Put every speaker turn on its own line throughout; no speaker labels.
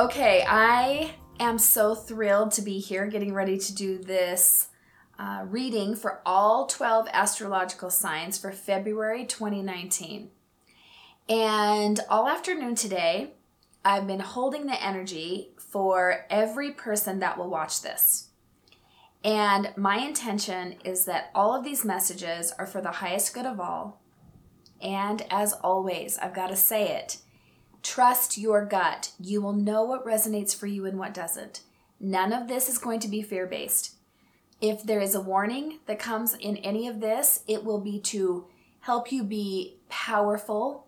Okay, I am so thrilled to be here getting ready to do this uh, reading for all 12 astrological signs for February 2019. And all afternoon today, I've been holding the energy for every person that will watch this. And my intention is that all of these messages are for the highest good of all. And as always, I've got to say it trust your gut. You will know what resonates for you and what doesn't. None of this is going to be fear based. If there is a warning that comes in any of this, it will be to help you be powerful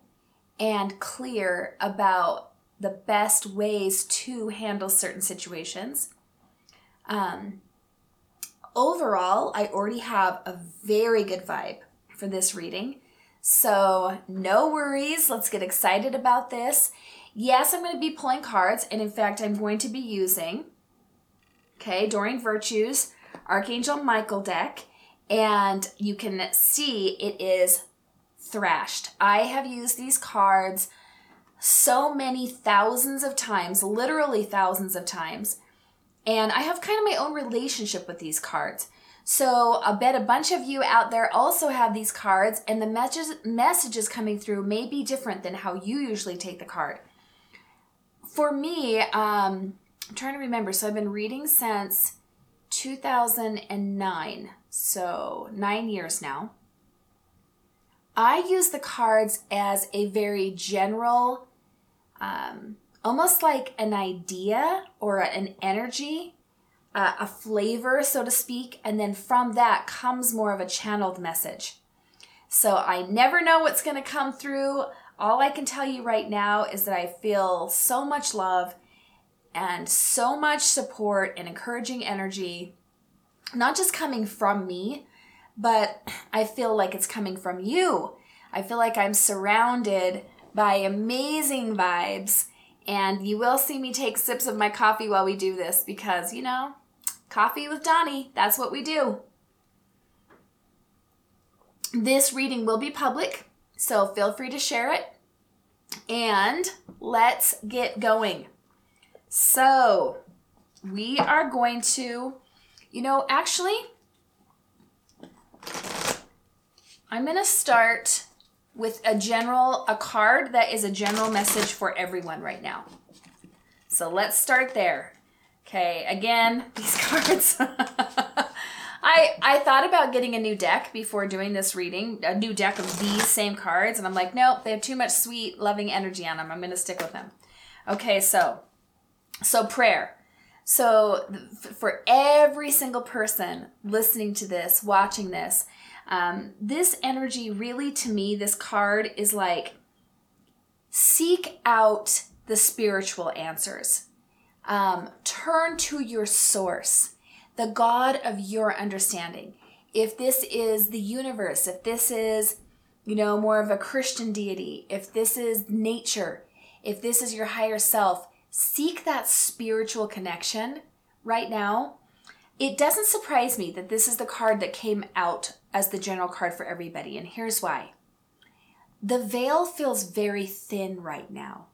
and clear about the best ways to handle certain situations. Um, overall, I already have a very good vibe for this reading. So, no worries. Let's get excited about this. Yes, I'm going to be pulling cards, and in fact, I'm going to be using, okay, Doreen Virtue's Archangel Michael deck, and you can see it is thrashed. I have used these cards so many thousands of times, literally thousands of times, and I have kind of my own relationship with these cards. So I bet a bunch of you out there also have these cards, and the messages messages coming through may be different than how you usually take the card. For me, um, I'm trying to remember. So I've been reading since 2009, so nine years now. I use the cards as a very general, um, almost like an idea or an energy uh, a flavor, so to speak, and then from that comes more of a channeled message. So I never know what's going to come through. All I can tell you right now is that I feel so much love and so much support and encouraging energy, not just coming from me, but I feel like it's coming from you. I feel like I'm surrounded by amazing vibes, and you will see me take sips of my coffee while we do this because, you know, Coffee with Dawni, that's what we do. This reading will be public, so feel free to share it. And let's get going. So, we are going to, you know, actually, I'm going to start with a general, a card that is a general message for everyone right now. So let's start there. Okay, again, these cards. I I thought about getting a new deck before doing this reading, a new deck of these same cards, and I'm like, nope, they have too much sweet, loving energy on them. I'm to stick with them. Okay, so so prayer. So for every single person listening to this, watching this, um, this energy really to me, this card is like seek out the spiritual answers um, turn to your source, the God of your understanding. If this is the universe, if this is, you know, more of a Christian deity, if this is nature, if this is your higher self, seek that spiritual connection right now. It doesn't surprise me that this is the card that came out as the general card for everybody, and here's why. The veil feels very thin right now.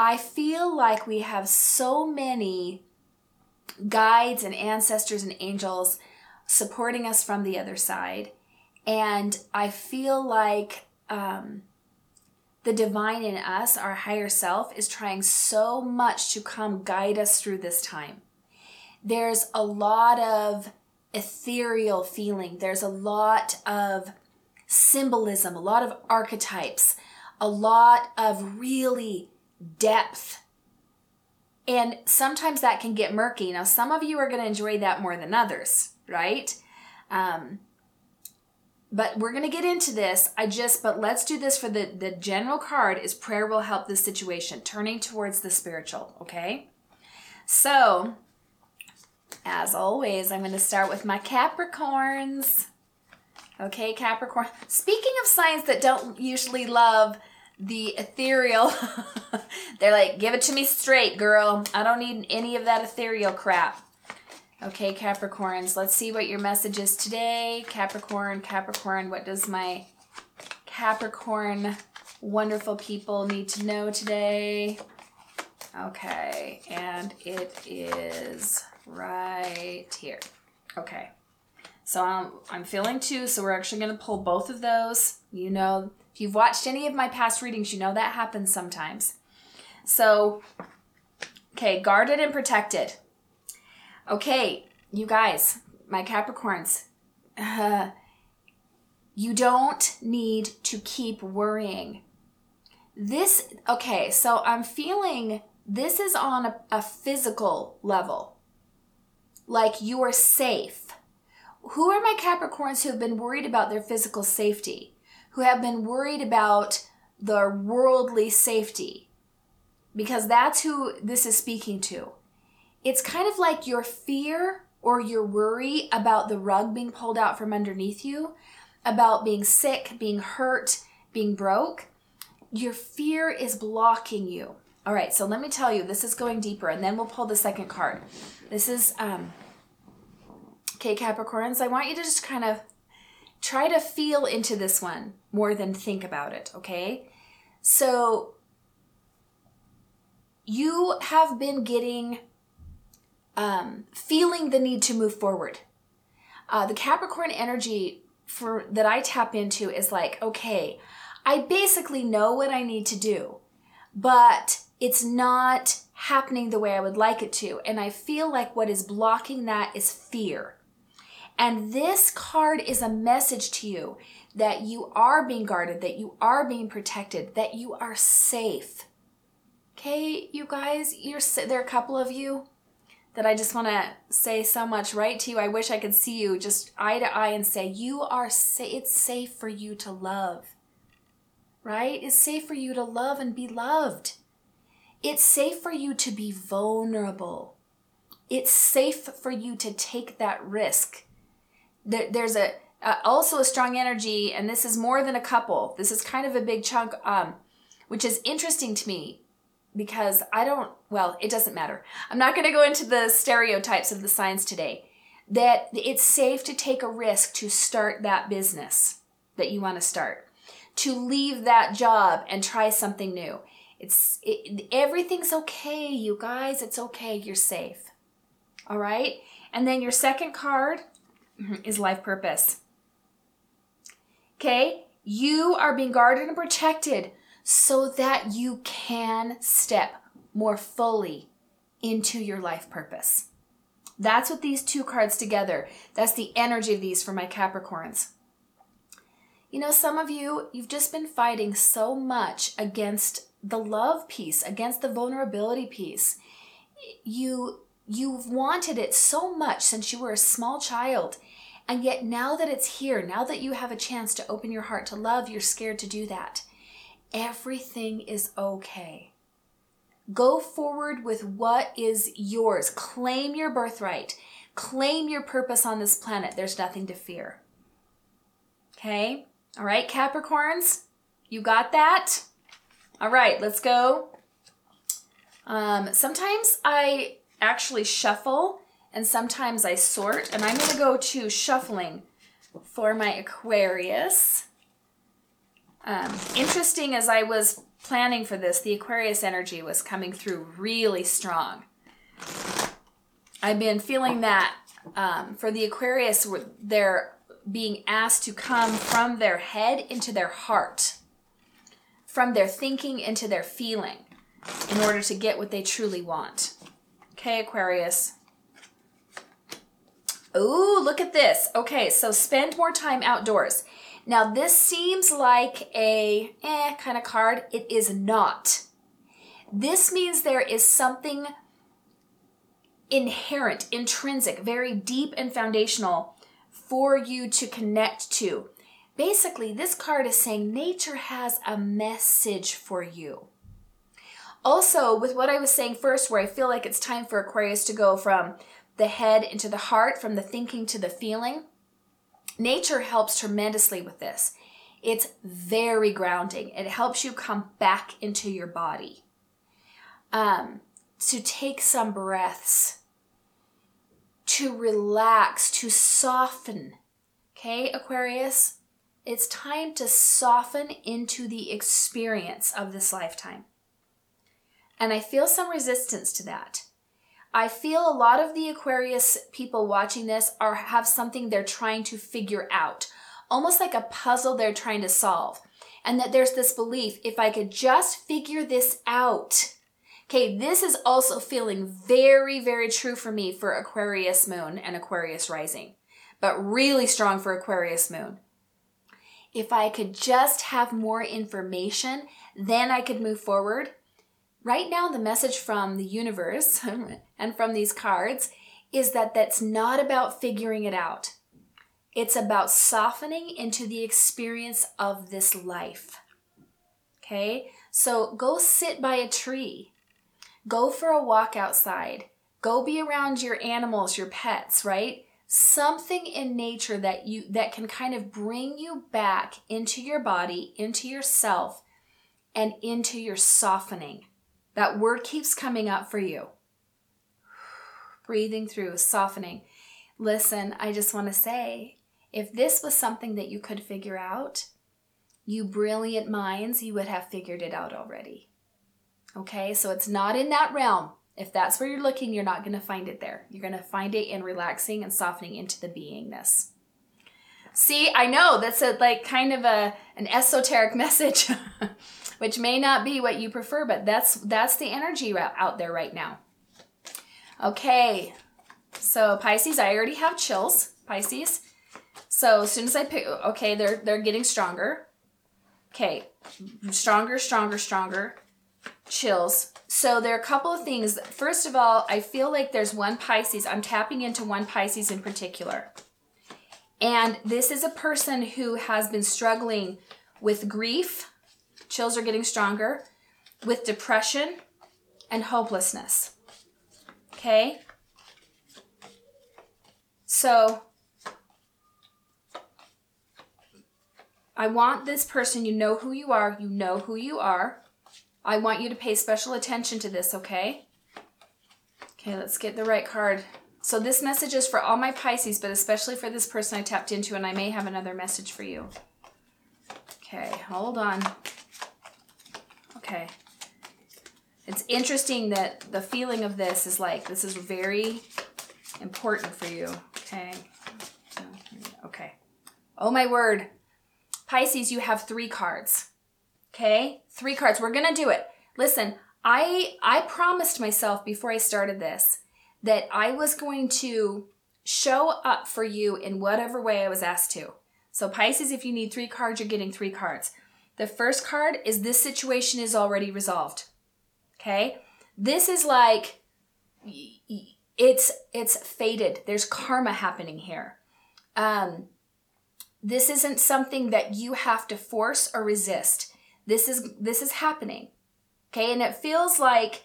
I feel like we have so many guides and ancestors and angels supporting us from the other side. And I feel like um, the divine in us, our higher self, is trying so much to come guide us through this time. There's a lot of ethereal feeling, there's a lot of symbolism, a lot of archetypes, a lot of really depth. And sometimes that can get murky. Now, some of you are going to enjoy that more than others, right? Um, but we're going to get into this. I just, but let's do this for the, the general card is prayer will help this situation, turning towards the spiritual, okay? So, as always, I'm going to start with my Capricorns. Okay, Capricorn. Speaking of signs that don't usually love the ethereal. They're like, give it to me straight, girl. I don't need any of that ethereal crap. Okay, Capricorns, let's see what your message is today. Capricorn, Capricorn, what does my Capricorn wonderful people need to know today? Okay, and it is right here. Okay. So I'm, I'm feeling two, so we're actually going to pull both of those. You know, if you've watched any of my past readings, you know that happens sometimes. So, okay, guarded and protected. Okay, you guys, my Capricorns, uh, you don't need to keep worrying. This, okay, so I'm feeling this is on a, a physical level. Like you are safe. Who are my Capricorns who have been worried about their physical safety? Who have been worried about their worldly safety? Because that's who this is speaking to. It's kind of like your fear or your worry about the rug being pulled out from underneath you, about being sick, being hurt, being broke. Your fear is blocking you. All right, so let me tell you, this is going deeper, and then we'll pull the second card. This is, um, okay, Capricorns, I want you to just kind of try to feel into this one more than think about it, okay? So, you have been getting um, feeling the need to move forward. Uh, the Capricorn energy for that I tap into is like, okay, I basically know what I need to do, but it's not happening the way I would like it to. And I feel like what is blocking that is fear. And this card is a message to you that you are being guarded, that you are being protected, that you are safe. Okay, you guys, you're there are a couple of you that I just want to say so much right to you. I wish I could see you just eye to eye and say, You are safe. It's safe for you to love, right? It's safe for you to love and be loved. It's safe for you to be vulnerable. It's safe for you to take that risk. There's a uh, also a strong energy, and this is more than a couple. This is kind of a big chunk, um, which is interesting to me because I don't, well, it doesn't matter. I'm not going to go into the stereotypes of the signs today. That it's safe to take a risk to start that business that you want to start, to leave that job and try something new. It's it, everything's okay, you guys. It's okay. You're safe. All right? And then your second card is life purpose. Okay? You are being guarded and protected so that you can step more fully into your life purpose. That's what these two cards together, that's the energy of these for my Capricorns. You know, some of you, you've just been fighting so much against the love piece, against the vulnerability piece. You you've wanted it so much since you were a small child. And yet now that it's here, now that you have a chance to open your heart to love, you're scared to do that. Everything is okay. Go forward with what is yours. Claim your birthright. Claim your purpose on this planet. There's nothing to fear. Okay? All right, Capricorns, you got that? All right, let's go. Um, sometimes I actually shuffle and sometimes I sort, and I'm going to go to shuffling for my Aquarius. Um, interesting as I was planning for this, the Aquarius energy was coming through really strong. I've been feeling that um, for the Aquarius, they're being asked to come from their head into their heart, from their thinking into their feeling, in order to get what they truly want. Okay, Aquarius. Oh, look at this. Okay, so spend more time outdoors. Now, this seems like a eh kind of card. It is not. This means there is something inherent, intrinsic, very deep and foundational for you to connect to. Basically, this card is saying nature has a message for you. Also, with what I was saying first, where I feel like it's time for Aquarius to go from the head into the heart, from the thinking to the feeling, Nature helps tremendously with this. It's very grounding. It helps you come back into your body. Um, to take some breaths, to relax, to soften. Okay, Aquarius? It's time to soften into the experience of this lifetime. And I feel some resistance to that. I feel a lot of the Aquarius people watching this are have something they're trying to figure out, almost like a puzzle they're trying to solve. And that there's this belief if I could just figure this out. Okay, this is also feeling very, very true for me for Aquarius moon and Aquarius rising, but really strong for Aquarius moon. If I could just have more information, then I could move forward right now the message from the universe and from these cards is that that's not about figuring it out. It's about softening into the experience of this life. Okay? So go sit by a tree. Go for a walk outside. Go be around your animals, your pets, right? Something in nature that you that can kind of bring you back into your body, into yourself, and into your softening. That word keeps coming up for you. Breathing through, softening. Listen, I just want to say if this was something that you could figure out, you brilliant minds, you would have figured it out already. Okay, so it's not in that realm. If that's where you're looking, you're not going to find it there. You're going to find it in relaxing and softening into the beingness. See, I know that's a like kind of a an esoteric message. Which may not be what you prefer, but that's that's the energy out there right now. Okay, so Pisces, I already have chills. Pisces. So as soon as I pick, okay, they're they're getting stronger. Okay, stronger, stronger, stronger. Chills. So there are a couple of things. First of all, I feel like there's one Pisces. I'm tapping into one Pisces in particular. And this is a person who has been struggling with grief, chills are getting stronger, with depression and hopelessness. Okay? So, I want this person, you know who you are, you know who you are. I want you to pay special attention to this, okay? Okay, let's get the right card. So, this message is for all my Pisces, but especially for this person I tapped into, and I may have another message for you. Okay, hold on. Okay. It's interesting that the feeling of this is like this is very important for you. Okay. Okay. Oh my word. Pisces, you have three cards. Okay? Three cards. We're going to do it. Listen, I I promised myself before I started this that I was going to show up for you in whatever way I was asked to. So Pisces, if you need three cards, you're getting three cards. The first card is this situation is already resolved. Okay? This is like it's it's fated. There's karma happening here. Um this isn't something that you have to force or resist. This is this is happening. Okay? And it feels like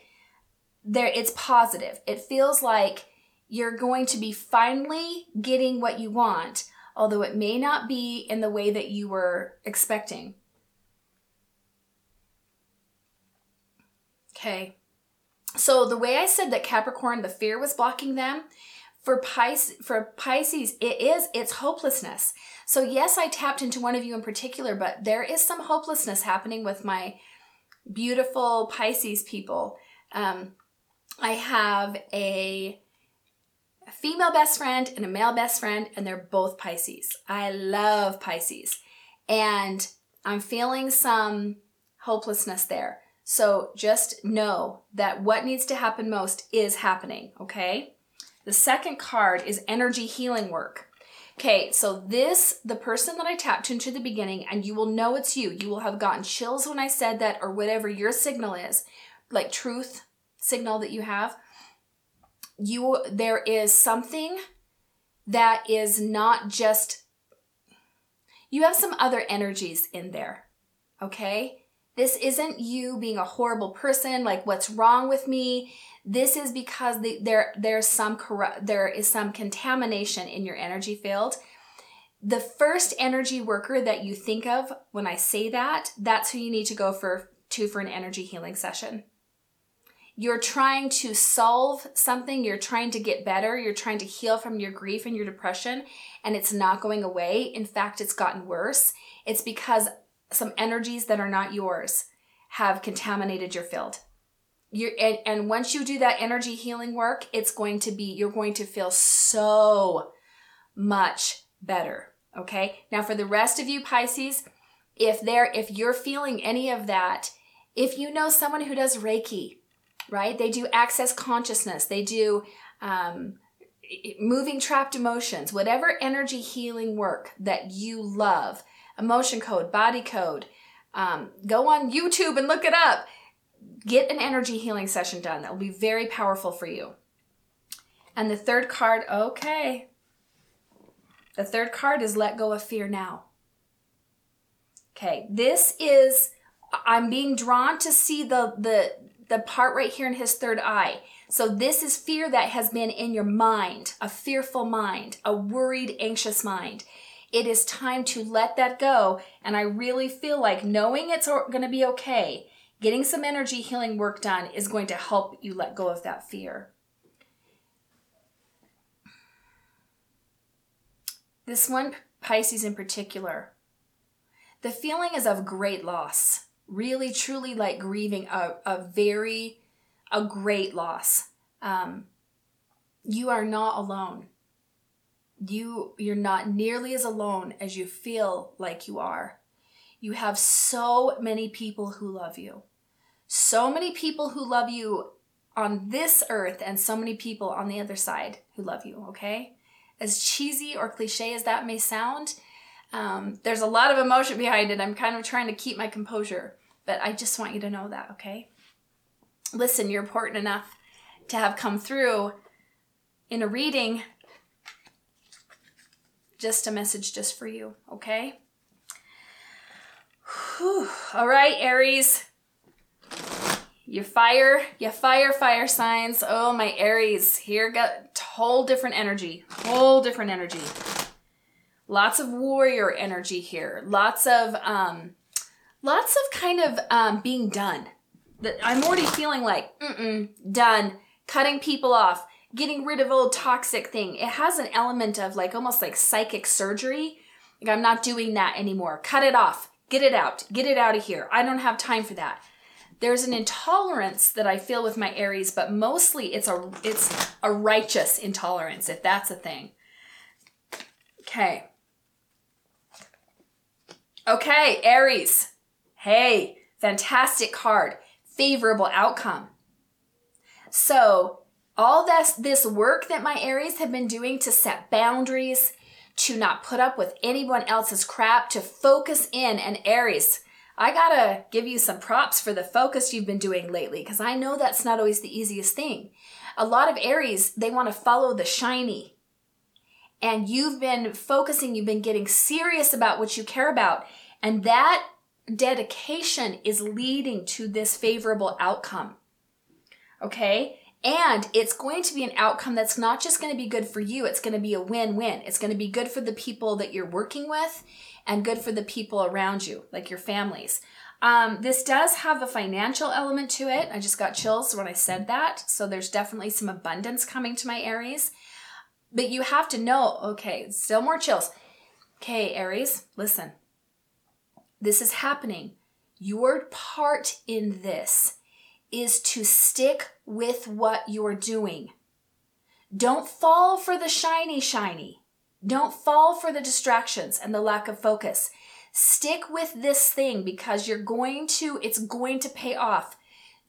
there it's positive. It feels like you're going to be finally getting what you want, although it may not be in the way that you were expecting. Okay. So the way I said that Capricorn, the fear was blocking them, for Pisces, for Pisces, it is it's hopelessness. So yes, I tapped into one of you in particular, but there is some hopelessness happening with my beautiful Pisces people. Um, I have a female best friend and a male best friend, and they're both Pisces. I love Pisces, and I'm feeling some hopelessness there. So just know that what needs to happen most is happening, okay? The second card is energy healing work. Okay, so this, the person that I tapped into the beginning, and you will know it's you. You will have gotten chills when I said that, or whatever your signal is, like truth signal that you have. You, there is something that is not just, you have some other energies in there, okay? This isn't you being a horrible person, like what's wrong with me. This is because the, there there's some corrupt there is some contamination in your energy field. The first energy worker that you think of when I say that, that's who you need to go for to for an energy healing session. You're trying to solve something, you're trying to get better, you're trying to heal from your grief and your depression, and it's not going away. In fact, it's gotten worse. It's because some energies that are not yours have contaminated your field. you're and, and once you do that energy healing work, it's going to be you're going to feel so much better. Okay. Now for the rest of you Pisces, if they're if you're feeling any of that, if you know someone who does Reiki, right? They do access consciousness. They do um, moving trapped emotions, whatever energy healing work that you love, emotion code, body code. Um, go on YouTube and look it up. Get an energy healing session done. That will be very powerful for you. And the third card, okay. The third card is let go of fear now. Okay, this is I'm being drawn to see the the the part right here in his third eye. So this is fear that has been in your mind, a fearful mind, a worried, anxious mind. It is time to let that go. And I really feel like knowing it's going to be okay, getting some energy healing work done is going to help you let go of that fear. This one, Pisces in particular, the feeling is of great loss. Really, truly like grieving a, a very, a great loss. Um, you are not alone. You, you're not nearly as alone as you feel like you are. You have so many people who love you. So many people who love you on this earth and so many people on the other side who love you, okay? As cheesy or cliche as that may sound, um, there's a lot of emotion behind it. I'm kind of trying to keep my composure, but I just want you to know that, okay? Listen, you're important enough to have come through in a reading. Just a message just for you, okay? Whew. All right, Aries. You fire, you fire, fire signs. Oh, my Aries. Here got whole different energy. Whole different energy. Lots of warrior energy here. Lots of um lots of kind of um being done. That I'm already feeling like mm mm done, cutting people off, getting rid of old toxic thing. It has an element of like almost like psychic surgery. Like I'm not doing that anymore. Cut it off. Get it out. Get it out of here. I don't have time for that. There's an intolerance that I feel with my Aries, but mostly it's a it's a righteous intolerance if that's a thing. Okay. Okay, Aries. Hey, fantastic card. Favorable outcome. So, all this this work that my Aries have been doing to set boundaries, to not put up with anyone else's crap, to focus in and Aries, I gotta give you some props for the focus you've been doing lately because I know that's not always the easiest thing. A lot of Aries, they want to follow the shiny, and you've been focusing, you've been getting serious about what you care about, and that dedication is leading to this favorable outcome. Okay? And it's going to be an outcome that's not just going to be good for you, it's going to be a win win. It's going to be good for the people that you're working with and good for the people around you, like your families. Um, this does have a financial element to it. I just got chills when I said that. So there's definitely some abundance coming to my Aries. But you have to know, okay, still more chills. Okay, Aries, listen. This is happening. Your part in this is to stick with what you're doing. Don't fall for the shiny, shiny. Don't fall for the distractions and the lack of focus. Stick with this thing because you're going to, it's going to pay off.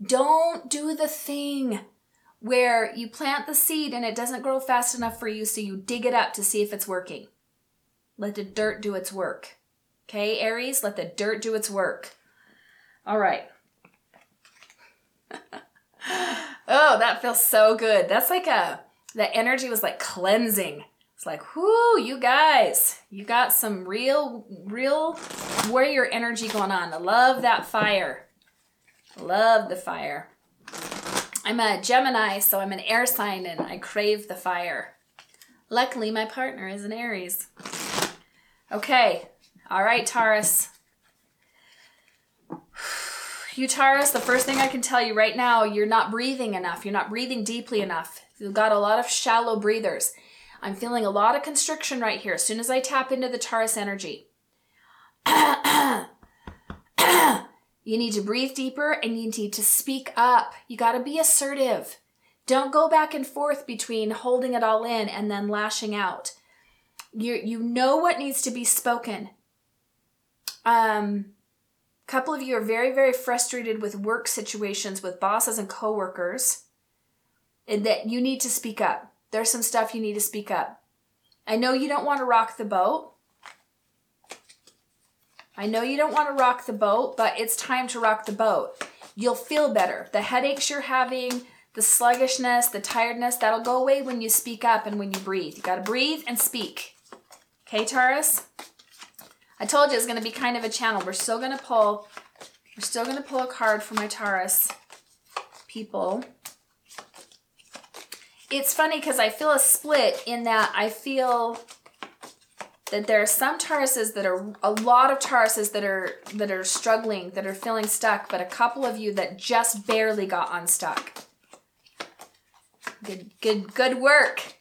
Don't do the thing where you plant the seed and it doesn't grow fast enough for you, so you dig it up to see if it's working. Let the dirt do its work. Okay, Aries, let the dirt do its work. All right. Oh, that feels so good. That's like a, the energy was like cleansing. It's like, whoo, you guys, you got some real, real warrior energy going on. I love that fire. Love the fire. I'm a Gemini, so I'm an air sign and I crave the fire. Luckily, my partner is an Aries. Okay, all right, Taurus. You, Taurus, the first thing I can tell you right now, you're not breathing enough. You're not breathing deeply enough. You've got a lot of shallow breathers. I'm feeling a lot of constriction right here as soon as I tap into the Taurus energy. You need to breathe deeper and you need to speak up. You got to be assertive. Don't go back and forth between holding it all in and then lashing out. You you know what needs to be spoken. Um a couple of you are very very frustrated with work situations with bosses and coworkers and that you need to speak up. There's some stuff you need to speak up. I know you don't want to rock the boat. I know you don't want to rock the boat, but it's time to rock the boat. You'll feel better. The headaches you're having, the sluggishness, the tiredness, that'll go away when you speak up and when you breathe. You got to breathe and speak. Okay, Taurus? I told you it's going to be kind of a channel. We're still going to pull we're still going to pull a card for my Taurus people. It's funny cuz I feel a split in that I feel that there are some Tauruses that are a lot of Tauruses that are that are struggling, that are feeling stuck, but a couple of you that just barely got unstuck. Good good good work.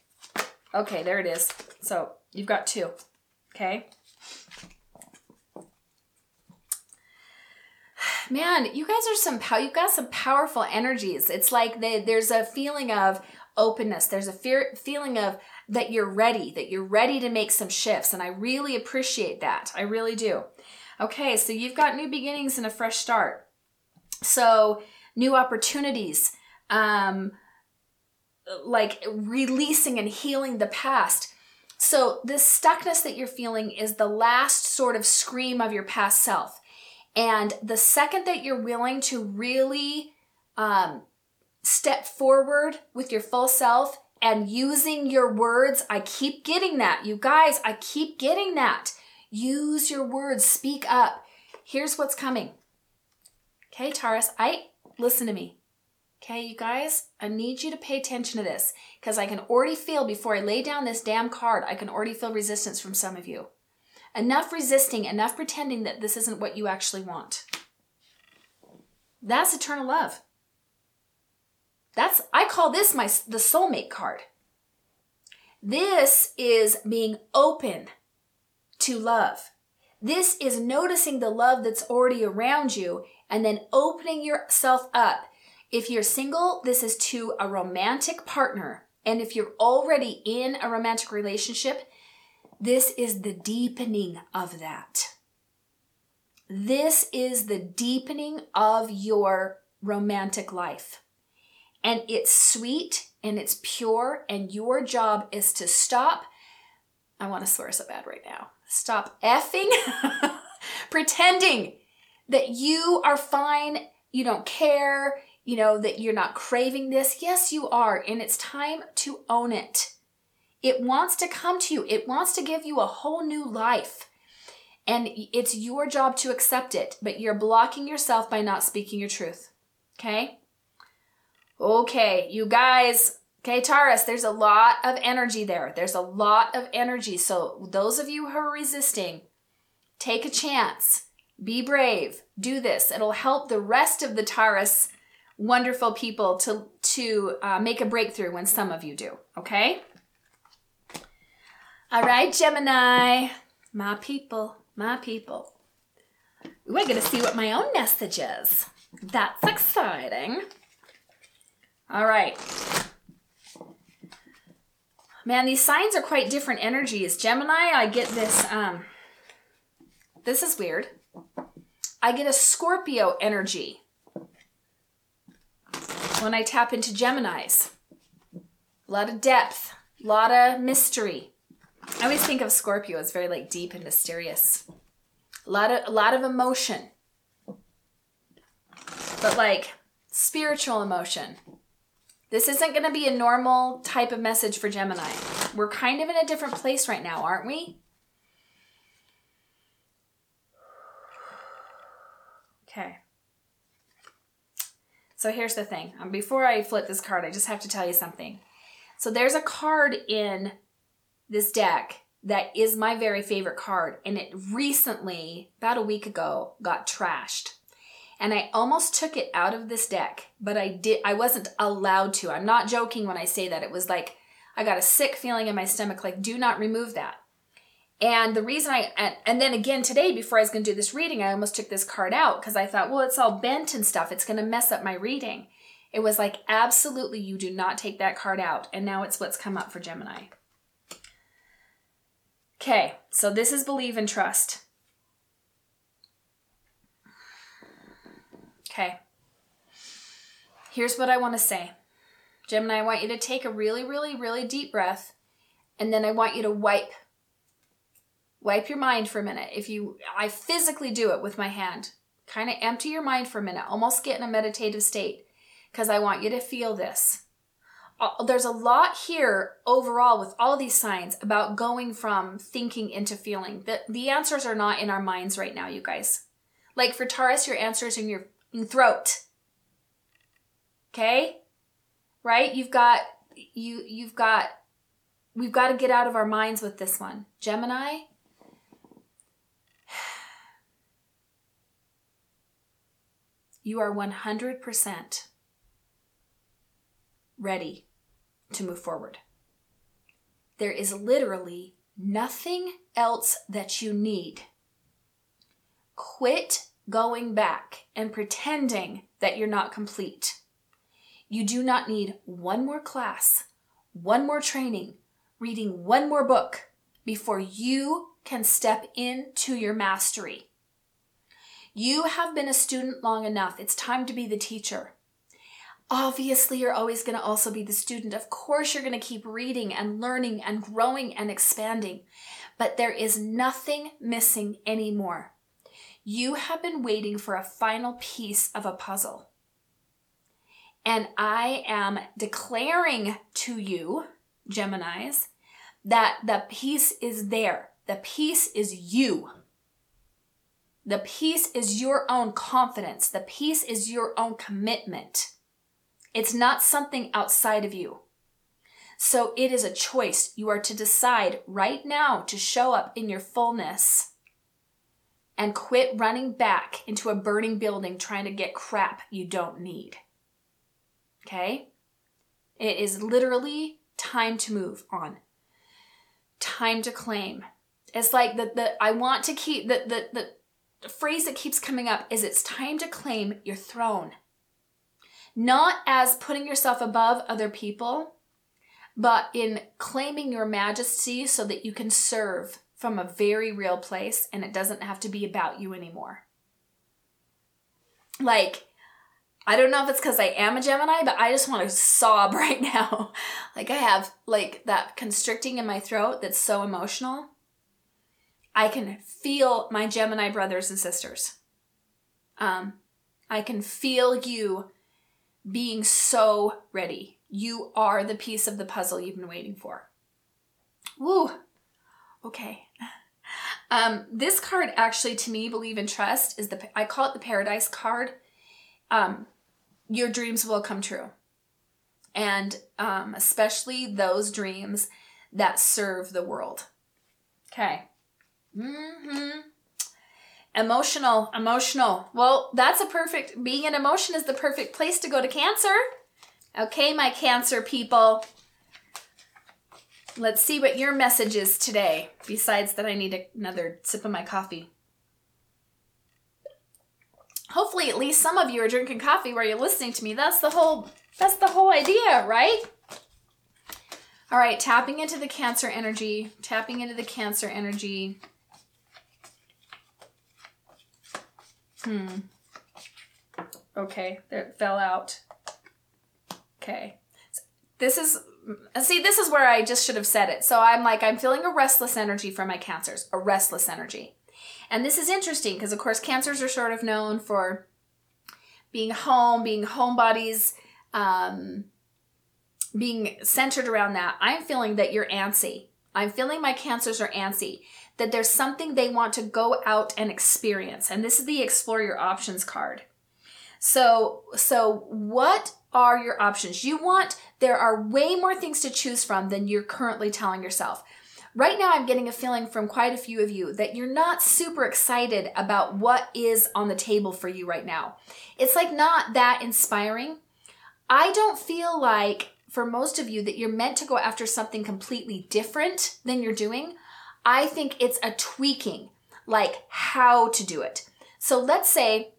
Okay, there it is. So, you've got two. Okay? Man, you guys are some pow- you've got some powerful energies. It's like there's a feeling of openness. There's a fear, feeling of that you're ready, that you're ready to make some shifts. And I really appreciate that. I really do. Okay, so you've got new beginnings and a fresh start. So, new opportunities, um, like releasing and healing the past. So, this stuckness that you're feeling is the last sort of scream of your past self. And the second that you're willing to really um, step forward with your full self and using your words. I keep getting that. You guys, I keep getting that. Use your words, speak up. Here's what's coming. Okay, Taurus, I listen to me. Okay, you guys, I need you to pay attention to this because I can already feel before I lay down this damn card, I can already feel resistance from some of you. Enough resisting, enough pretending that this isn't what you actually want. That's eternal love. That's I call this my the soulmate card. This is being open to love. This is noticing the love that's already around you and then opening yourself up. If you're single, this is to a romantic partner. And if you're already in a romantic relationship, this is the deepening of that. This is the deepening of your romantic life and it's sweet and it's pure, and your job is to stop. I want to swear so bad right now. Stop effing pretending that you are fine, you don't care, you know, that you're not craving this. Yes, you are, and it's time to own it. It wants to come to you, it wants to give you a whole new life. And it's your job to accept it, but you're blocking yourself by not speaking your truth. Okay? Okay, you guys, okay, Taurus, there's a lot of energy there. There's a lot of energy. So, those of you who are resisting, take a chance, be brave, do this. It'll help the rest of the Taurus wonderful people to, to uh, make a breakthrough when some of you do, okay? All right, Gemini, my people, my people. We're going to see what my own message is. That's exciting. All right. Man, these signs are quite different energies. Gemini, I get this, um, this is weird. I get a Scorpio energy when I tap into Geminis. A lot of depth, a lot of mystery. I always think of Scorpio as very like deep and mysterious. A lot of a lot of emotion. But like spiritual emotion. This isn't going to be a normal type of message for Gemini. We're kind of in a different place right now, aren't we? Okay. So here's the thing. Um, before I flip this card, I just have to tell you something. So there's a card in this deck that is my very favorite card, and it recently, about a week ago, got trashed and I almost took it out of this deck, but I did I wasn't allowed to. I'm not joking when I say that. It was like I got a sick feeling in my stomach like do not remove that. And the reason I, and, and then again today, before I was going to do this reading, I almost took this card out because I thought, well, it's all bent and stuff. It's going to mess up my reading. It was like, absolutely, you do not take that card out. And now it's what's come up for Gemini. Okay, so this is believe and trust. Okay. Here's what I want to say. Gemini, I want you to take a really, really, really deep breath, and then I want you to wipe wipe your mind for a minute. If you, I physically do it with my hand. Kind of empty your mind for a minute, almost get in a meditative state, because I want you to feel this. There's a lot here overall with all these signs about going from thinking into feeling. The, the answers are not in our minds right now, you guys. Like for Taurus, your answers in your throat. Okay? Right? You've got you you've got we've got to get out of our minds with this one. Gemini, you are 100% ready to move forward. There is literally nothing else that you need. Quit going back and pretending that you're not complete. You do not need one more class, one more training, reading one more book before you can step into your mastery. You have been a student long enough. It's time to be the teacher. Obviously, you're always going to also be the student. Of course, you're going to keep reading and learning and growing and expanding. But there is nothing missing anymore. You have been waiting for a final piece of a puzzle. And I am declaring to you, Geminis, that the piece is there. The piece is you. The piece is your own confidence. The piece is your own commitment. It's not something outside of you. So it is a choice. You are to decide right now to show up in your fullness and quit running back into a burning building trying to get crap you don't need. Okay? It is literally time to move on. Time to claim. It's like the, the I want to keep the, the the phrase that keeps coming up is it's time to claim your throne. Not as putting yourself above other people, but in claiming your majesty so that you can serve from a very real place and it doesn't have to be about you anymore. Like, I don't know if it's because I am a Gemini, but I just want to sob right now. like, I have like that constricting in my throat that's so emotional. I can feel my Gemini brothers and sisters. Um, I can feel you being so ready. You are the piece of the puzzle you've been waiting for. Woo. Okay. Um, this card actually, to me, believe and trust is the I call it the paradise card. Um, your dreams will come true, and um, especially those dreams that serve the world. Okay. Mm-hmm. Emotional, emotional. Well, that's a perfect, being an emotion is the perfect place to go to Cancer. Okay, my Cancer people. Let's see what your message is today, besides that I need another sip of my coffee. Hopefully at least some of you are drinking coffee while you're listening to me. That's the whole that's the whole idea, right? All right, tapping into the cancer energy, tapping into the cancer energy. Hmm. Okay, that fell out. Okay. This is see this is where I just should have said it. So I'm like I'm feeling a restless energy from my cancers, a restless energy. And this is interesting because of course cancers are sort of known for being home, being homebodies, um, being centered around that. I'm feeling that you're antsy. I'm feeling my cancers are antsy that there's something they want to go out and experience. And this is the explore your options card. So, so what are your options? You want, there are way more things to choose from than you're currently telling yourself. Right now, I'm getting a feeling from quite a few of you that you're not super excited about what is on the table for you right now. It's like not that inspiring. I don't feel like, for most of you, that you're meant to go after something completely different than you're doing. I think it's a tweaking, like how to do it. So let's say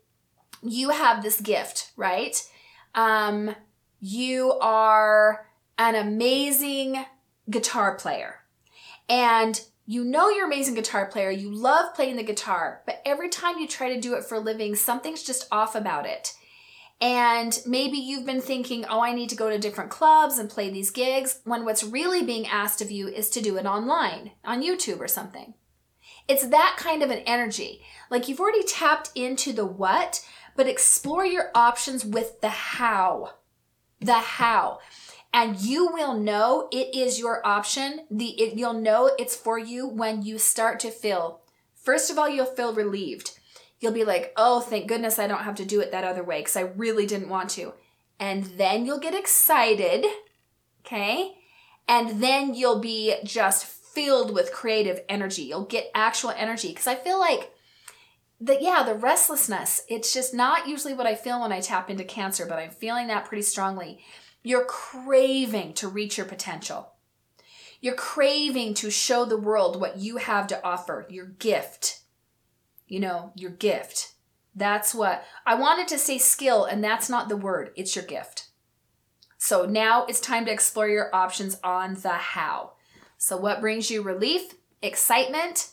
you have this gift, right? Um, you are an amazing guitar player and you know you're an amazing guitar player, you love playing the guitar, but every time you try to do it for a living, something's just off about it. And maybe you've been thinking, oh, I need to go to different clubs and play these gigs, when what's really being asked of you is to do it online, on YouTube or something. It's that kind of an energy. Like you've already tapped into the what, but explore your options with the how. The how and you will know it is your option the it, you'll know it's for you when you start to feel first of all you'll feel relieved you'll be like oh thank goodness i don't have to do it that other way because i really didn't want to. And then you'll get excited okay? And then you'll be just filled with creative energy. You'll get actual energy. Because i feel like that yeah the restlessness it's just not usually what i feel when i tap into cancer but i'm feeling that pretty strongly. You're craving to reach your potential. You're craving to show the world what you have to offer, your gift. You know, your gift. That's what I wanted to say skill, and that's not the word, it's your gift. So now it's time to explore your options on the how. So, what brings you relief, excitement,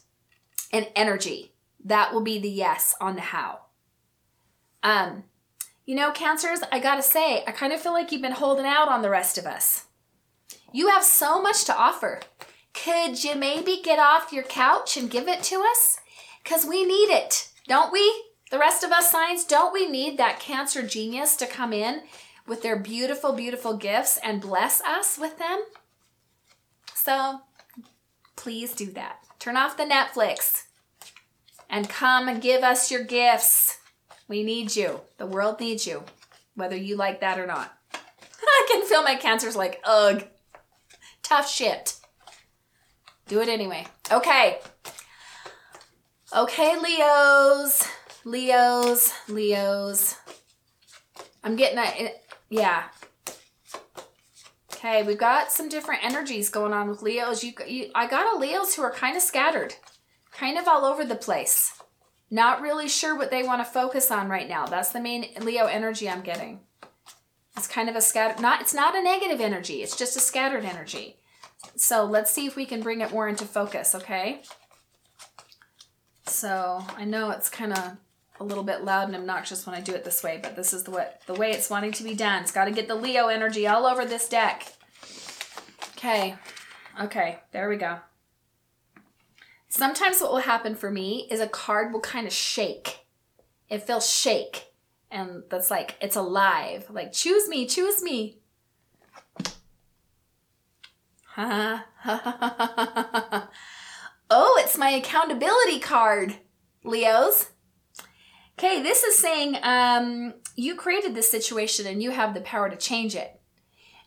and energy? That will be the yes on the how. Um, you know, cancers, I gotta say, I kind of feel like you've been holding out on the rest of us. You have so much to offer. Could you maybe get off your couch and give it to us? Because we need it, don't we? The rest of us signs, don't we need that cancer genius to come in with their beautiful, beautiful gifts and bless us with them? So please do that. Turn off the Netflix and come and give us your gifts. We need you. The world needs you, whether you like that or not. I can feel my cancers like, ugh, tough shit. Do it anyway. Okay. Okay, Leos. Leos, Leos. I'm getting a, yeah. Okay, we've got some different energies going on with Leos. You, you I got a Leos who are kind of scattered, kind of all over the place. Not really sure what they want to focus on right now. That's the main Leo energy I'm getting. It's kind of a scattered, not, it's not a negative energy. It's just a scattered energy. So let's see if we can bring it more into focus, okay? So I know it's kind of a little bit loud and obnoxious when I do it this way, but this is the way, the way it's wanting to be done. It's got to get the Leo energy all over this deck. Okay. Okay, there we go. Sometimes what will happen for me is a card will kind of shake. It feels shake. And that's like, it's alive. Like, choose me, choose me. Oh, it's my accountability card, Leos. Okay, this is saying um, you created this situation and you have the power to change it.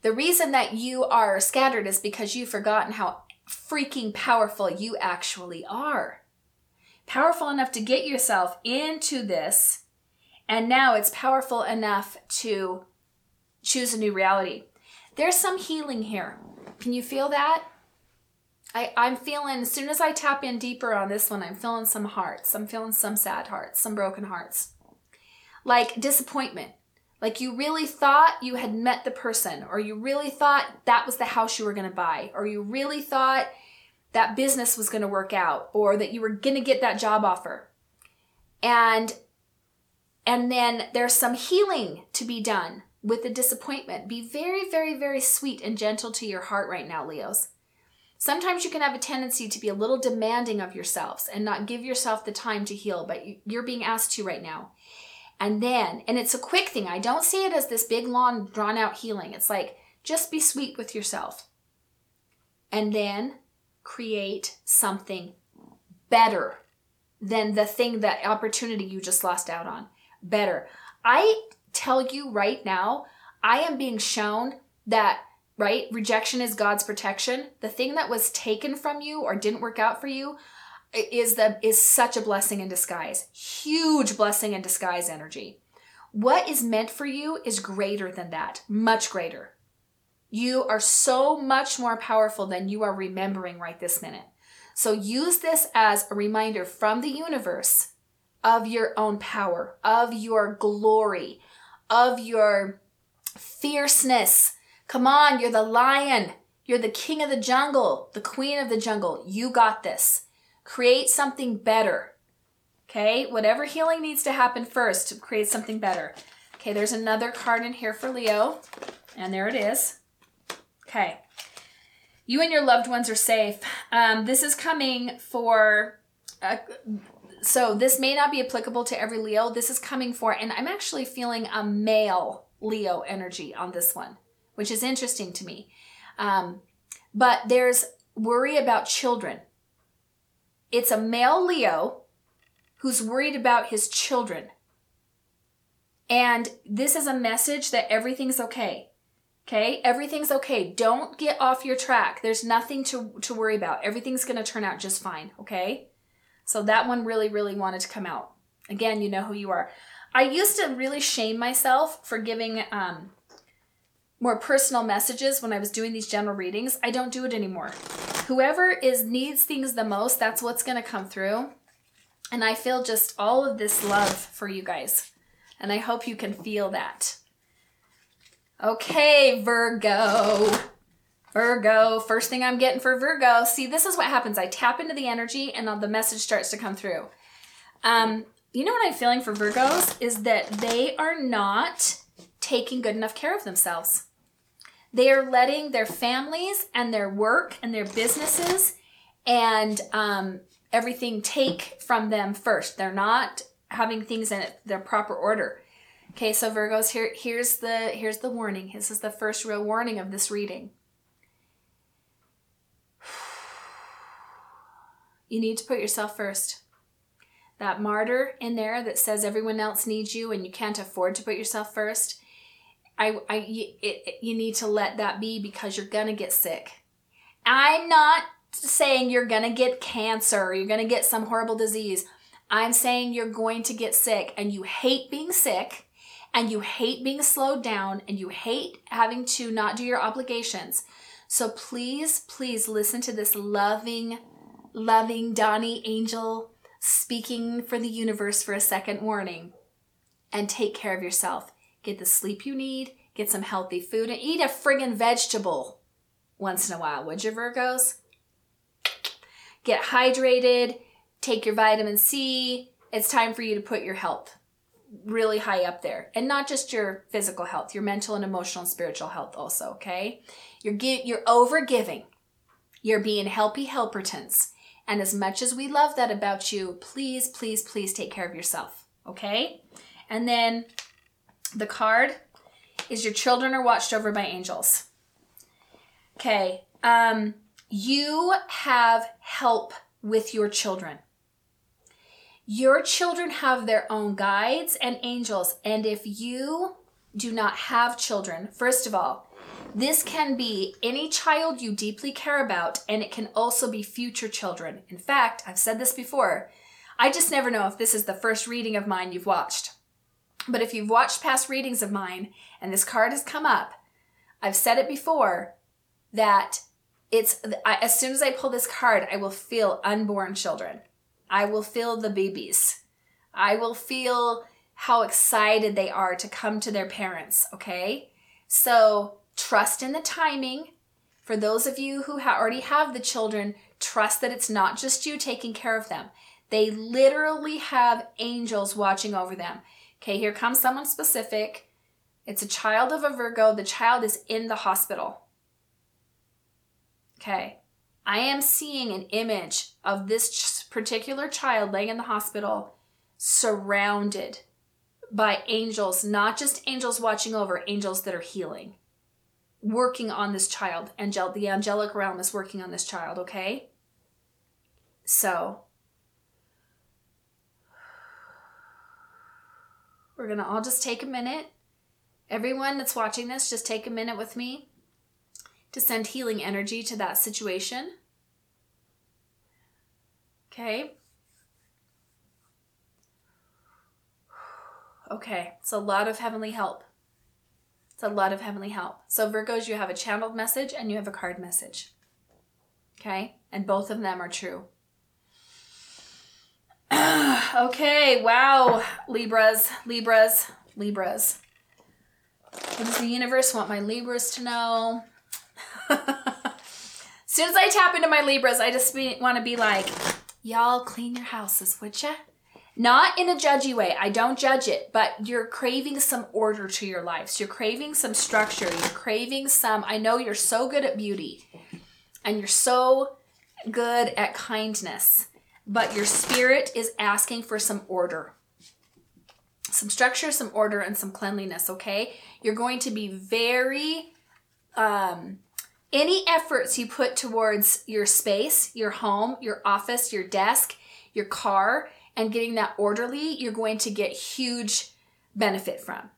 The reason that you are scattered is because you've forgotten how freaking powerful you actually are. Powerful enough to get yourself into this, and now it's powerful enough to choose a new reality. There's some healing here. Can you feel that? I, I'm feeling, as soon as I tap in deeper on this one, I'm feeling some hearts. I'm feeling some sad hearts, some broken hearts. Like disappointment. Like you really thought you had met the person, or you really thought that was the house you were to buy, or you really thought that business was to work out, or that you were to get that job offer. And and then there's some healing to be done with the disappointment. Be very, very, very sweet and gentle to your heart right now, Leos. Sometimes you can have a tendency to be a little demanding of yourselves and not give yourself the time to heal, but you're being asked to right now. And then, and it's a quick thing. I don't see it as this big, long, drawn out healing. It's like, just be sweet with yourself. And then create something better than the thing, that opportunity you just lost out on. Better. I tell you right now, I am being shown that, right? Rejection is God's protection. The thing that was taken from you or didn't work out for you, is the is such a blessing in disguise. Huge blessing in disguise energy. What is meant for you is greater than that, much greater. You are so much more powerful than you are remembering right this minute. So use this as a reminder from the universe of your own power, of your glory, of your fierceness. Come on, you're the lion. You're the king of the jungle, the queen of the jungle. You got this. Create something better. Okay, whatever healing needs to happen first to create something better. Okay, there's another card in here for Leo, and there it is. Okay, you and your loved ones are safe. Um, this is coming for. Uh, so this may not be applicable to every Leo. This is coming for, and I'm actually feeling a male Leo energy on this one, which is interesting to me. Um, but there's worry about children. It's a male Leo who's worried about his children. And this is a message that everything's okay. Okay, everything's okay. Don't get off your track. There's nothing to, to worry about. Everything's going to turn out just fine. Okay, so that one really, really wanted to come out. Again, you know who you are. I used to really shame myself for giving um, more personal messages when I was doing these general readings. I don't do it anymore. Whoever is needs things the most, that's what's going to come through. And I feel just all of this love for you guys. And I hope you can feel that. Okay, Virgo. Virgo, first thing I'm getting for Virgo. See, this is what happens. I tap into the energy and the message starts to come through. Um, you know what I'm feeling for Virgos is that they are not taking good enough care of themselves. They are letting their families and their work and their businesses and um, everything take from them first. They're not having things in their proper order. Okay, so Virgos, here here's the here's the warning. This is the first real warning of this reading. You need to put yourself first. That martyr in there that says everyone else needs you and you can't afford to put yourself first. I, I, it, you need to let that be because you're gonna get sick. I'm not saying you're gonna get cancer you're gonna get some horrible disease. I'm saying you're going to get sick and you hate being sick and you hate being slowed down and you hate having to not do your obligations. So please, please listen to this loving, loving Dawni angel speaking for the universe for a second warning and take care of yourself. Get the sleep you need, get some healthy food, and eat a friggin' vegetable once in a while, would you, Virgos? Get hydrated, take your vitamin C. It's time for you to put your health really high up there. And not just your physical health your mental and emotional and spiritual health also okay? You're you're over giving you're being helpy helpertons. And as much as we love that about you please please please take care of yourself okay? And then the card is your children are watched over by angels okay um you have help with your children your children have their own guides and angels. And if you do not have children, first of all, this can be any child you deeply care about, and it can also be future children. In fact, I've said this before. I just never know if this is the first reading of mine you've watched. But if you've watched past readings of mine and this card has come up, I've said it before that it's I, as soon as I pull this card, I will feel unborn children. I will feel the babies. I will feel how excited they are to come to their parents, okay? So trust in the timing. For those of you who ha- already have the children, trust that it's not just you taking care of them. They literally have angels watching over them. Okay, here comes someone specific. It's a child of a Virgo. The child is in the hospital. Okay, I am seeing an image of this particular child laying in the hospital surrounded by angels, not just angels watching over, angels that are healing, working on this child. Angel, the angelic realm is working on this child, okay? So, we're going to all just take a minute. Everyone that's watching this, just take a minute with me to send healing energy to that situation. Okay. Okay, it's a lot of heavenly help. It's a lot of heavenly help. So, Virgos, you have a channeled message and you have a card message. Okay? And both of them are true. okay, wow, Libras, Libras, Libras. What does the universe want my Libras to know? as soon as I tap into my Libras, I just want to be like, y'all clean your houses, would ya? Not in a judgy way. I don't judge it, but you're craving some order to your lives. You're craving some structure. You're craving some. I know you're so good at beauty and you're so good at kindness, but your spirit is asking for some order. Some structure, some order, and some cleanliness, okay? You're going to be very, um, any efforts you put towards your space, your home, your office, your desk, your car, and getting that orderly, you're going to get huge benefit from.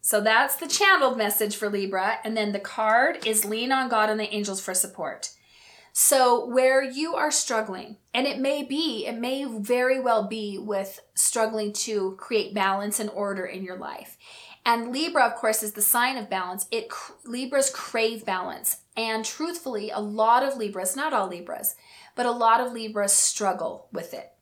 So that's the channeled message for Libra. And then the card is lean on God and the angels for support. So where you are struggling, and it may be, it may very well be with struggling to create balance and order in your life. And Libra, of course, is the sign of balance. It Libras crave balance. And truthfully, a lot of Libras, not all Libras, but a lot of Libras struggle with it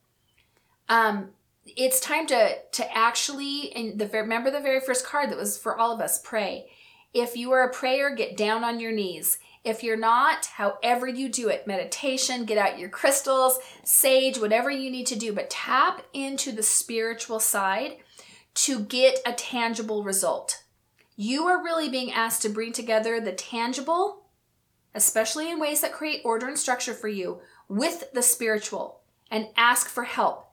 um, it's time to to actually and the remember the very first card that was for all of us pray if you are a prayer get down on your knees if you're not however you do it meditation get out your crystals sage whatever you need to do but tap into the spiritual side to get a tangible result you are really being asked to bring together the tangible especially in ways that create order and structure for you with the spiritual and ask for help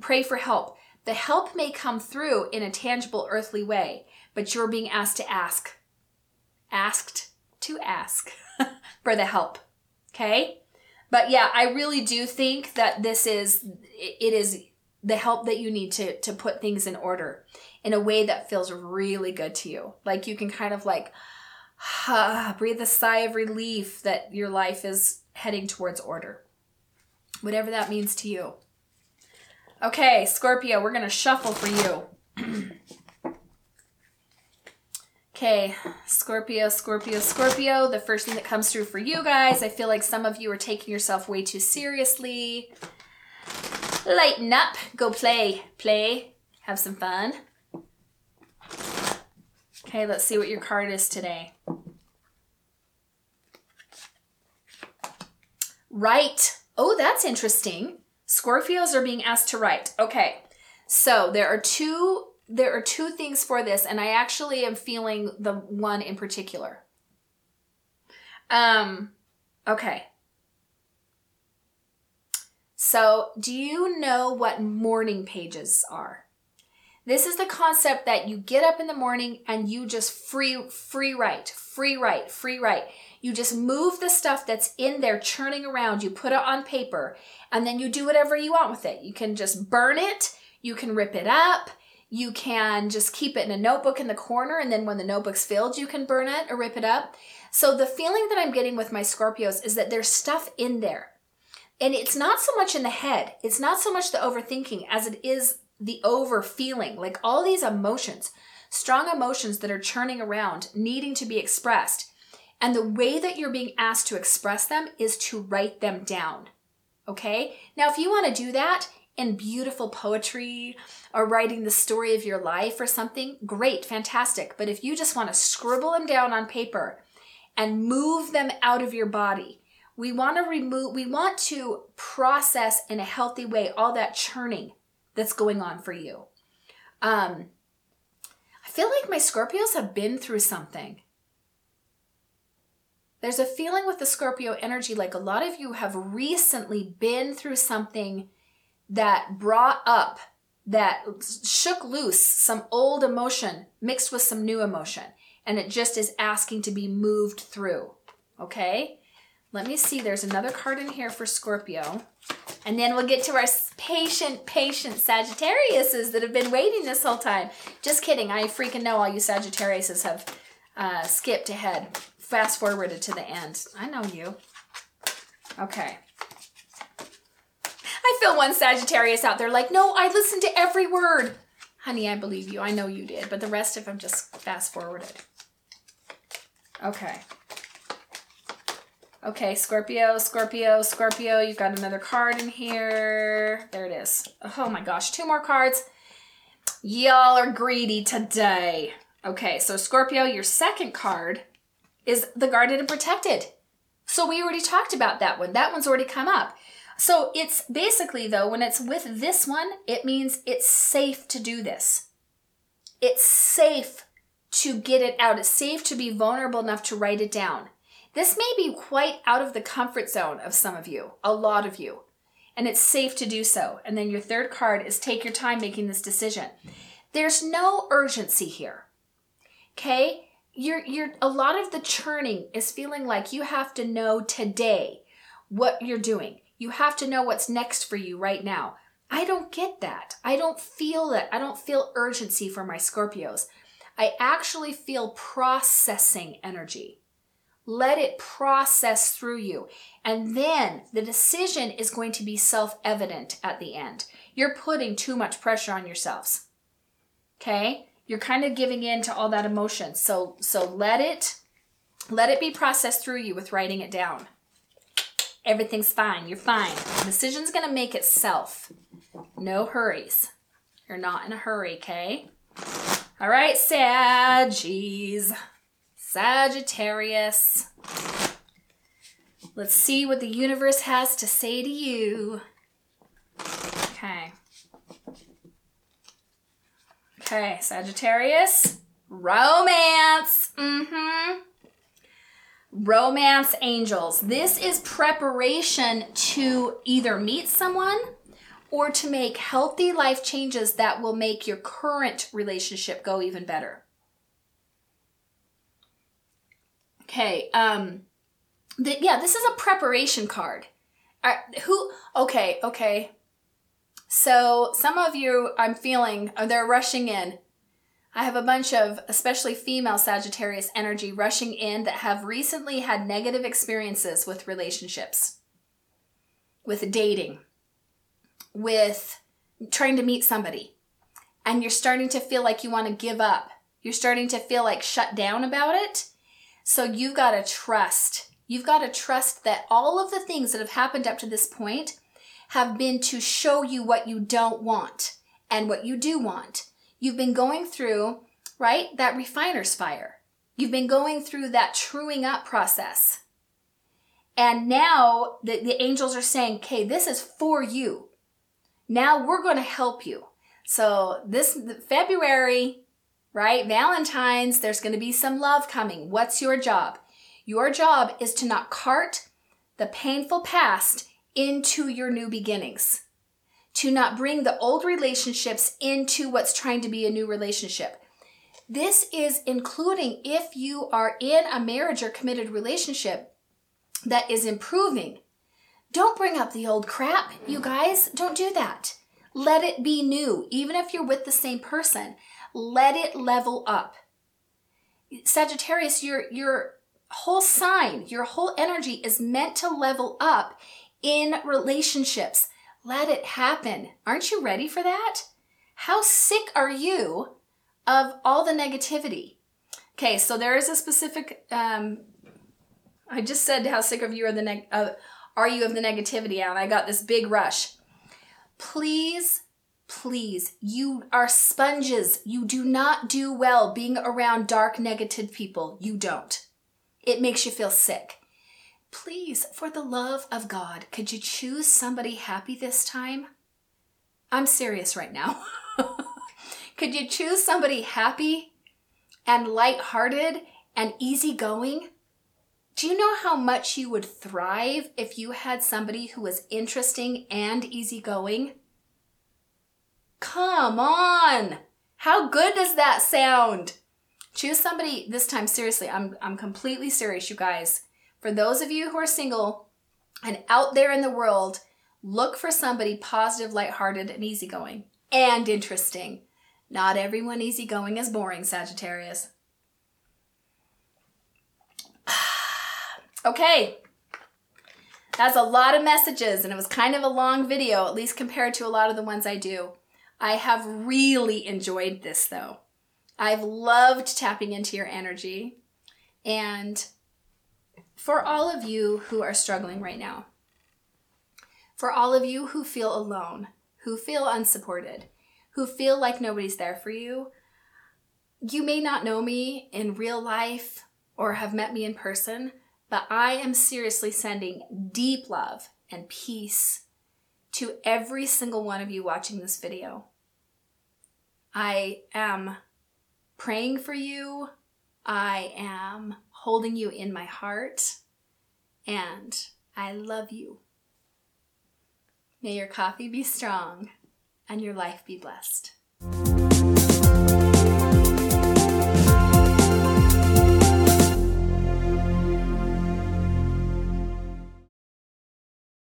Pray for help. The help may come through in a tangible earthly way, but you're being asked to ask. Asked to ask for the help. Okay? But yeah, I really do think that this is it is the help that you need to to put things in order in a way that feels really good to you. Like you can kind of like breathe a sigh of relief that your life is heading towards order. Whatever that means to you. Okay, Scorpio, we're going to shuffle for you. okay, Scorpio, Scorpio, Scorpio. The first thing that comes through for you guys, I feel like some of you are taking yourself way too seriously. Lighten up, go play, play, have some fun. Okay, let's see what your card is today. Right. Oh, that's interesting. Scorpios are being asked to write. Okay. So there are two there are two things for this and I actually am feeling the one in particular. Um okay. So, do you know what morning pages are? This is the concept that you get up in the morning and you just free free write, free write, free write. You just move the stuff that's in there churning around, you put it on paper, and then you do whatever you want with it. You can just burn it, you can rip it up, you can just keep it in a notebook in the corner, and then when the notebook's filled, you can burn it or rip it up. So the feeling that I'm getting with my Scorpios is that there's stuff in there. And it's not so much in the head, it's not so much the overthinking as it is the over feeling, like all these emotions, strong emotions that are churning around, needing to be expressed. And the way that you're being asked to express them is to write them down. Okay? Now, if you want to do that in beautiful poetry or writing the story of your life or something, great, fantastic. But if you just want to scribble them down on paper and move them out of your body, we want to remove, we want to process in a healthy way all that churning that's going on for you. Um, I feel like my Scorpios have been through something. There's a feeling with the Scorpio energy like a lot of you have recently been through something that brought up, that shook loose some old emotion mixed with some new emotion. And it just is asking to be moved through. Okay? Let me see. There's another card in here for Scorpio. And then we'll get to our patient, patient Sagittariuses that have been waiting this whole time. Just kidding. I freaking know all you Sagittariuses have uh, skipped ahead fast forwarded to the end. I know you. Okay. I feel one Sagittarius out there like, no, I listened to every word. Honey, I believe you. I know you did, but the rest of them just fast forwarded. Okay. Okay, Scorpio, Scorpio, Scorpio. You've got another card in here. There it is. Oh my gosh, two more cards. Y'all are greedy today. Okay, so Scorpio, your second card is the guarded and protected. So we already talked about that one. That one's already come up. So it's basically, though, when it's with this one, it means it's safe to do this. It's safe to get it out. It's safe to be vulnerable enough to write it down. This may be quite out of the comfort zone of some of you, a lot of you, and it's safe to do so. And then your third card is take your time making this decision. There's no urgency here. Okay? You're you're a lot of the churning is feeling like you have to know today what you're doing. You have to know what's next for you right now. I don't get that. I don't feel that. I don't feel urgency for my Scorpios. I actually feel processing energy. Let it process through you. And then the decision is going to be self evident at the end. You're putting too much pressure on yourselves. Okay? You're kind of giving in to all that emotion. So so let it let it be processed through you with writing it down. Everything's fine. You're fine. The decision's going to make itself. No hurries. You're not in a hurry, okay? All right, Saggies. Sagittarius. Let's see what the universe has to say to you. Okay. Okay, Sagittarius. Romance. Mm-hmm. Romance angels. This is preparation to either meet someone or to make healthy life changes that will make your current relationship go even better. Okay. Um, yeah, this is a preparation card. Uh, who? Okay. Okay. So some of you, I'm feeling, they're rushing in. I have a bunch of, especially female Sagittarius energy, rushing in that have recently had negative experiences with relationships, with dating, with trying to meet somebody. And you're starting to feel like you want to give up. You're starting to feel like shut down about it so you've got to trust. You've got to trust that all of the things that have happened up to this point have been to show you what you don't want and what you do want. You've been going through, right, that refiner's fire. You've been going through that truing up process. And now the, the angels are saying, okay, this is for you. Now we're going to help you. So this February, right? Valentine's, there's going to be some love coming. What's your job? Your job is to not cart the painful past into your new beginnings, to not bring the old relationships into what's trying to be a new relationship. This is including if you are in a marriage or committed relationship that is improving. Don't bring up the old crap, you guys. Don't do that. Let it be new, even if you're with the same person let it level up. Sagittarius, your your whole sign, your whole energy is meant to level up in relationships. Let it happen. Aren't you ready for that? How sick are you of all the negativity? Okay, so there is a specific. Um, I just said how sick of you are the neg- uh, are you of the negativity, and I got this big rush. Please Please, you are sponges. You do not do well being around dark, negative people. You don't. It makes you feel sick. Please, for the love of God, could you choose somebody happy this time? I'm serious right now. could you choose somebody happy and light-hearted and easygoing? Do you know how much you would thrive if you had somebody who was interesting and easygoing? Come on. How good does that sound? Choose somebody this time seriously. I'm I'm completely serious, you guys. For those of you who are single and out there in the world, look for somebody positive, lighthearted, and easygoing and interesting. Not everyone easygoing is boring, Sagittarius. okay. That's a lot of messages, and it was kind of a long video, at least compared to a lot of the ones I do. I have really enjoyed this though. I've loved tapping into your energy and for all of you who are struggling right now, for all of you who feel alone, who feel unsupported, who feel like nobody's there for you, you may not know me in real life or have met me in person, but I am seriously sending deep love and peace to every single one of you watching this video. I am praying for you. I am holding you in my heart. And I love you. May your coffee be strong and your life be blessed.